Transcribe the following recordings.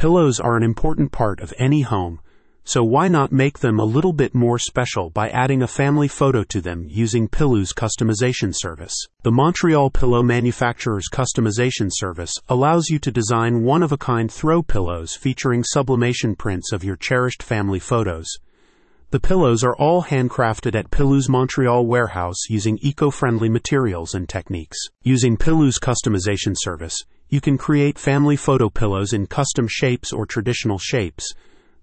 Pillows are an important part of any home, so why not make them a little bit more special by adding a family photo to them using Pilloo's customization service? The Montreal Pillow Manufacturer's customization service allows you to design one of a kind throw pillows featuring sublimation prints of your cherished family photos. The pillows are all handcrafted at Pilloo's Montreal warehouse using eco-friendly materials and techniques. Using Pilloo's customization service, you can create family photo pillows in custom shapes or traditional shapes.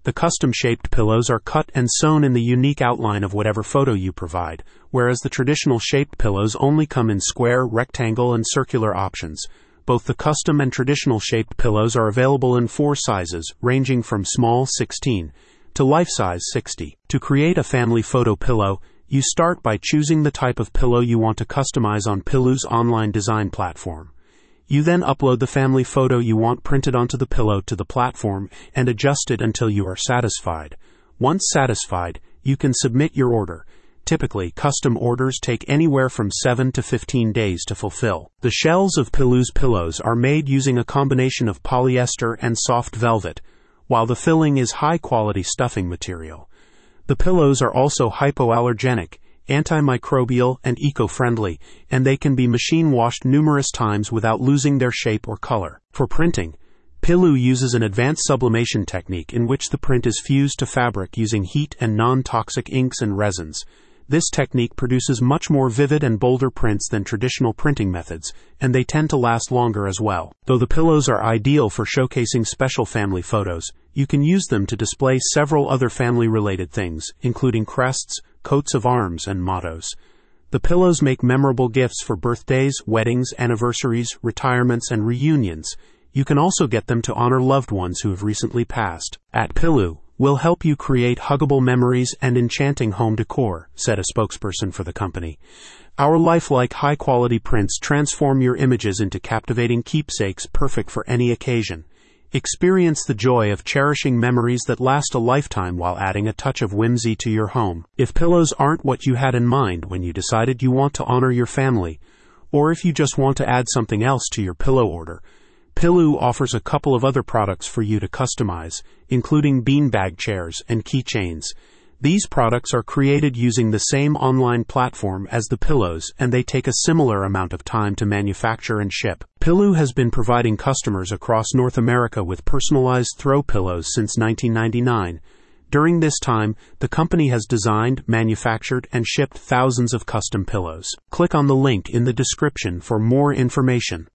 The custom shaped pillows are cut and sewn in the unique outline of whatever photo you provide, whereas the traditional shaped pillows only come in square, rectangle, and circular options. Both the custom and traditional shaped pillows are available in four sizes, ranging from small 16 to life size 60. To create a family photo pillow, you start by choosing the type of pillow you want to customize on Pilloo's online design platform. You then upload the family photo you want printed onto the pillow to the platform and adjust it until you are satisfied. Once satisfied, you can submit your order. Typically, custom orders take anywhere from 7 to 15 days to fulfill. The shells of Pilloo's pillows are made using a combination of polyester and soft velvet, while the filling is high quality stuffing material. The pillows are also hypoallergenic antimicrobial, and eco-friendly, and they can be machine washed numerous times without losing their shape or color. For printing, Pilloo uses an advanced sublimation technique in which the print is fused to fabric using heat and non-toxic inks and resins. This technique produces much more vivid and bolder prints than traditional printing methods, and they tend to last longer as well. Though the pillows are ideal for showcasing special family photos, you can use them to display several other family related things, including crests, coats of arms, and mottos. The pillows make memorable gifts for birthdays, weddings, anniversaries, retirements, and reunions. You can also get them to honor loved ones who have recently passed. At Pilloo, we'll help you create huggable memories and enchanting home decor, said a spokesperson for the company. Our lifelike high quality prints transform your images into captivating keepsakes perfect for any occasion. Experience the joy of cherishing memories that last a lifetime while adding a touch of whimsy to your home. If pillows aren't what you had in mind when you decided you want to honor your family, or if you just want to add something else to your pillow order, Pilloo offers a couple of other products for you to customize, including beanbag chairs and keychains. These products are created using the same online platform as the pillows, and they take a similar amount of time to manufacture and ship. Pilloo has been providing customers across North America with personalized throw pillows since 1999. During this time, the company has designed, manufactured, and shipped thousands of custom pillows. Click on the link in the description for more information.